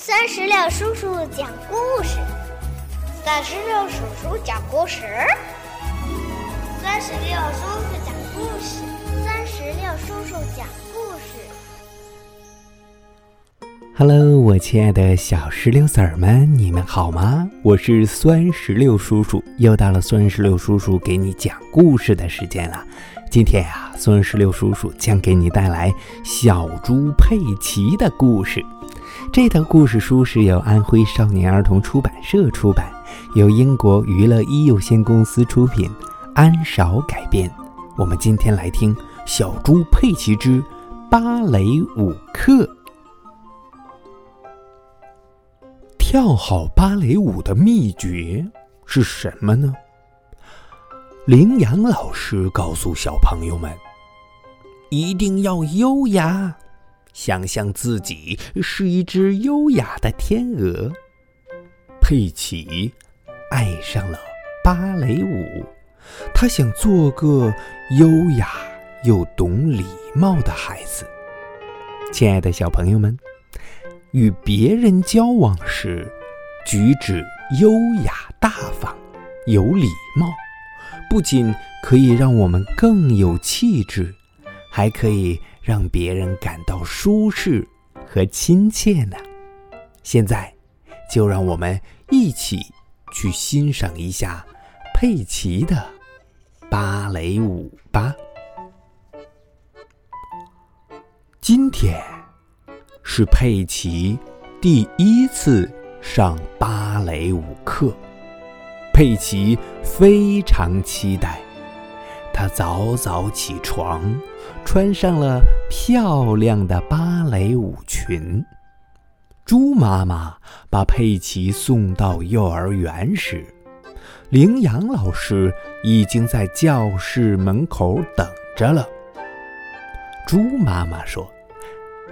三十六叔叔讲故事，三十六叔叔讲故事，三十六叔叔讲故事，三十六叔叔讲故事。Hello，我亲爱的小石榴籽儿们，你们好吗？我是酸石榴叔叔，又到了酸石榴叔叔给你讲故事的时间了。今天呀，酸石榴叔叔将给你带来小猪佩奇的故事。这套故事书是由安徽少年儿童出版社出版，由英国娱乐一有限公司出品，安少改编。我们今天来听《小猪佩奇之芭蕾舞课》。跳好芭蕾舞的秘诀是什么呢？羚羊老师告诉小朋友们：“一定要优雅。”想象自己是一只优雅的天鹅，佩奇爱上了芭蕾舞。他想做个优雅又懂礼貌的孩子。亲爱的小朋友们，与别人交往时，举止优雅大方、有礼貌，不仅可以让我们更有气质，还可以。让别人感到舒适和亲切呢。现在，就让我们一起去欣赏一下佩奇的芭蕾舞吧。今天是佩奇第一次上芭蕾舞课，佩奇非常期待。他早早起床，穿上了漂亮的芭蕾舞裙。猪妈妈把佩奇送到幼儿园时，羚羊老师已经在教室门口等着了。猪妈妈说：“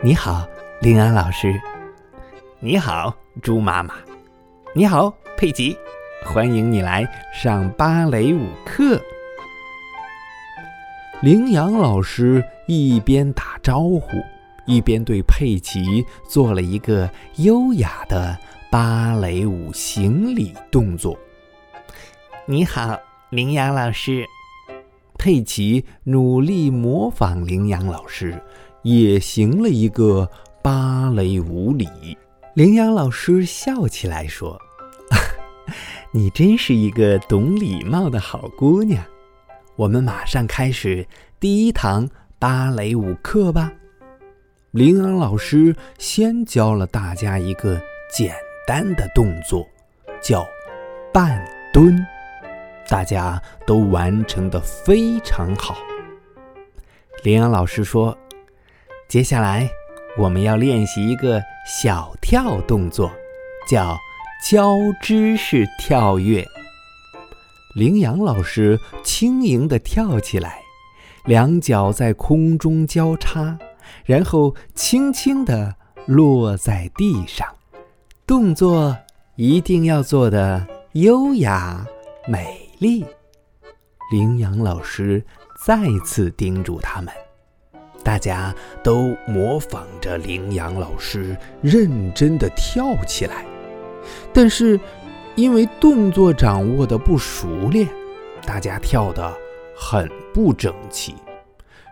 你好，羚羊老师。”“你好，猪妈妈。”“你好，佩奇。”“欢迎你来上芭蕾舞课。”羚羊老师一边打招呼，一边对佩奇做了一个优雅的芭蕾舞行礼动作。你好，羚羊老师。佩奇努力模仿羚羊老师，也行了一个芭蕾舞礼。羚羊老师笑起来说：“你真是一个懂礼貌的好姑娘。”我们马上开始第一堂芭蕾舞课吧。羚羊老师先教了大家一个简单的动作，叫半蹲，大家都完成的非常好。羚羊老师说：“接下来我们要练习一个小跳动作，叫交织式跳跃。”羚羊老师轻盈地跳起来，两脚在空中交叉，然后轻轻地落在地上。动作一定要做的优雅美丽。羚羊老师再次叮嘱他们，大家都模仿着羚羊老师认真地跳起来，但是。因为动作掌握的不熟练，大家跳得很不整齐，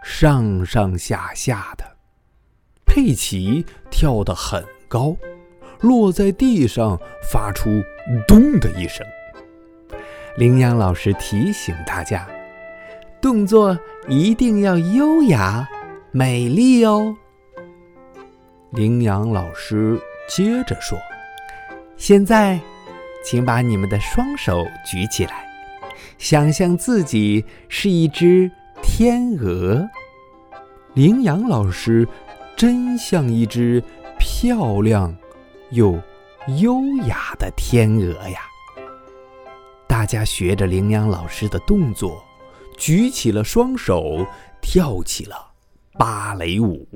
上上下下的。佩奇跳得很高，落在地上发出“咚”的一声。羚羊老师提醒大家，动作一定要优雅、美丽哦。羚羊老师接着说：“现在。”请把你们的双手举起来，想象自己是一只天鹅。羚羊老师真像一只漂亮又优雅的天鹅呀！大家学着羚羊老师的动作，举起了双手，跳起了芭蕾舞。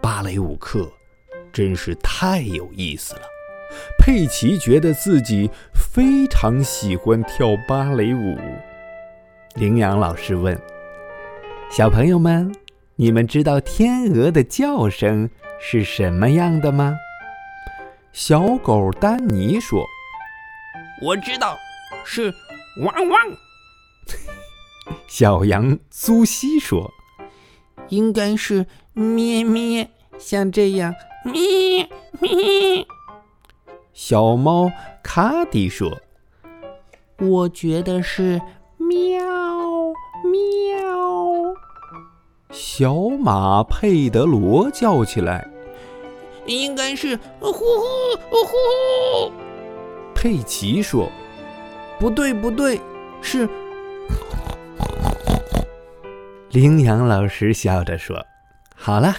芭蕾舞课真是太有意思了。佩奇觉得自己非常喜欢跳芭蕾舞。羚羊老师问：“小朋友们，你们知道天鹅的叫声是什么样的吗？”小狗丹尼说：“我知道，是汪汪。”小羊苏西说：“应该是咩咩，像这样咩咩。”小猫卡迪说：“我觉得是喵喵。”小马佩德罗叫起来：“应该是呼呼呼。”佩奇说：“不对，不对，是。”羚羊老师笑着说：“好了，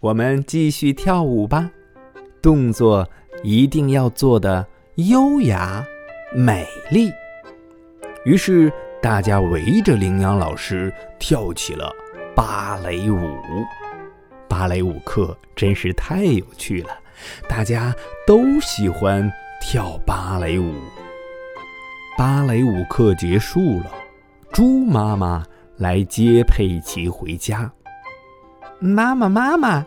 我们继续跳舞吧，动作一定要做的优雅、美丽。”于是大家围着羚羊老师跳起了芭蕾舞。芭蕾舞课真是太有趣了，大家都喜欢跳芭蕾舞。芭蕾舞课结束了，猪妈妈。来接佩奇回家。妈妈，妈妈，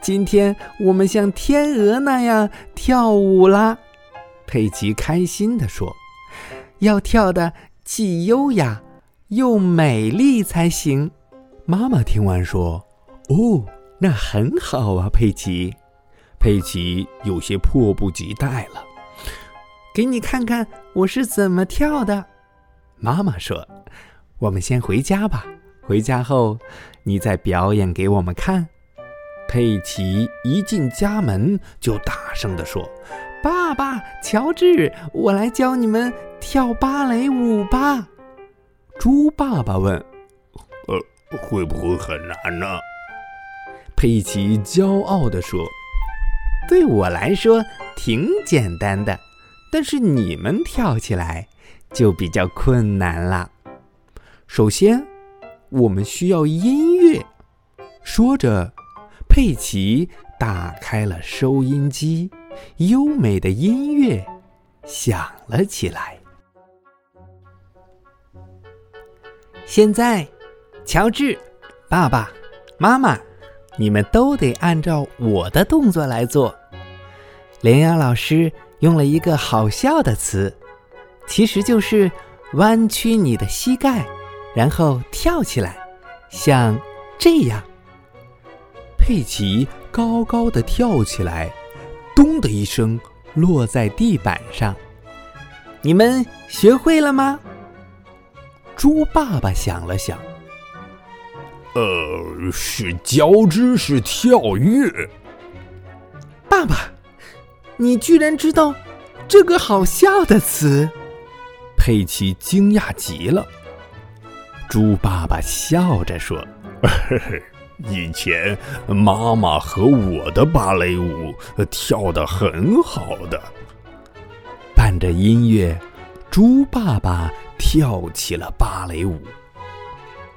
今天我们像天鹅那样跳舞啦！佩奇开心地说：“要跳的既优雅又美丽才行。”妈妈听完说：“哦，那很好啊，佩奇。”佩奇有些迫不及待了。给你看看我是怎么跳的。妈妈说。我们先回家吧。回家后，你再表演给我们看。佩奇一进家门就大声地说：“爸爸，乔治，我来教你们跳芭蕾舞吧。”猪爸爸问：“呃，会不会很难呢？”佩奇骄傲地说：“对我来说挺简单的，但是你们跳起来就比较困难了。”首先，我们需要音乐。说着，佩奇打开了收音机，优美的音乐响了起来。现在，乔治、爸爸妈妈，你们都得按照我的动作来做。羚羊老师用了一个好笑的词，其实就是弯曲你的膝盖。然后跳起来，像这样。佩奇高高的跳起来，咚的一声落在地板上。你们学会了吗？猪爸爸想了想，呃，是交织式跳跃。爸爸，你居然知道这个好笑的词？佩奇惊讶极了。猪爸爸笑着说：“ 以前妈妈和我的芭蕾舞跳得很好的。”伴着音乐，猪爸爸跳起了芭蕾舞。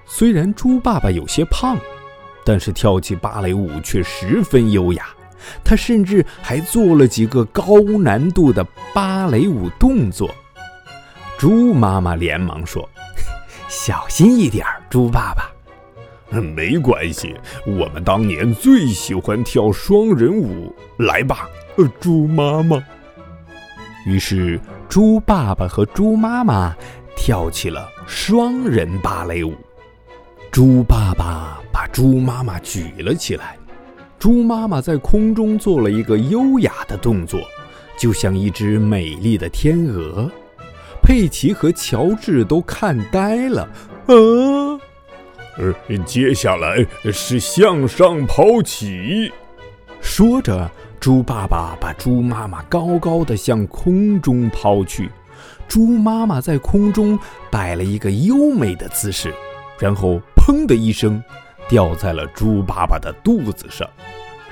虽然猪爸爸有些胖，但是跳起芭蕾舞却十分优雅。他甚至还做了几个高难度的芭蕾舞动作。猪妈妈连忙说。小心一点，猪爸爸。没关系，我们当年最喜欢跳双人舞。来吧，呃猪妈妈。于是，猪爸爸和猪妈妈跳起了双人芭蕾舞。猪爸爸把猪妈妈举了起来，猪妈妈在空中做了一个优雅的动作，就像一只美丽的天鹅。佩奇和乔治都看呆了。啊！呃，接下来是向上抛起。说着，猪爸爸把猪妈妈高高的向空中抛去。猪妈妈在空中摆了一个优美的姿势，然后砰的一声，掉在了猪爸爸的肚子上。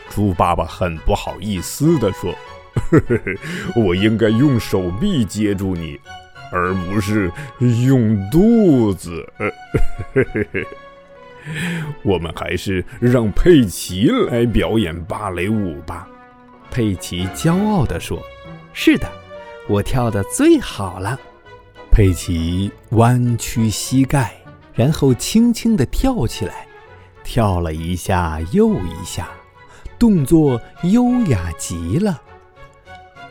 猪爸爸很不好意思地说：“呵呵呵，我应该用手臂接住你。”而不是用肚子。我们还是让佩奇来表演芭蕾舞吧。佩奇骄傲地说：“是的，我跳的最好了。”佩奇弯曲膝盖，然后轻轻地跳起来，跳了一下又一下，动作优雅极了。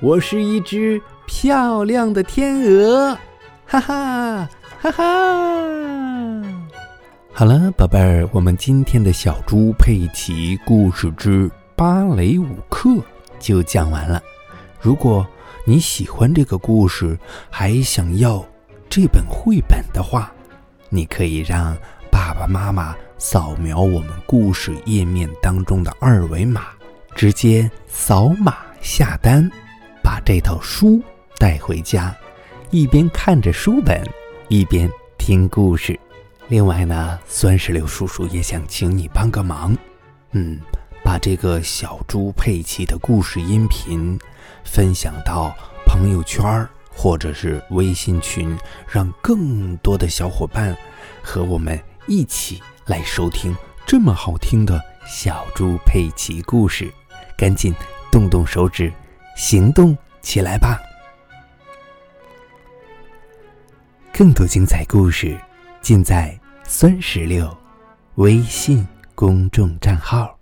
我是一只漂亮的天鹅，哈哈哈哈！好了，宝贝儿，我们今天的小猪佩奇故事之芭蕾舞课就讲完了。如果你喜欢这个故事，还想要这本绘本的话，你可以让爸爸妈妈扫描我们故事页面当中的二维码，直接扫码下单，把这套书带回家，一边看着书本，一边听故事。另外呢，酸石榴叔叔也想请你帮个忙，嗯，把这个小猪佩奇的故事音频分享到朋友圈或者是微信群，让更多的小伙伴和我们一起来收听这么好听的小猪佩奇故事。赶紧动动手指，行动起来吧！更多精彩故事。尽在酸石榴微信公众账号。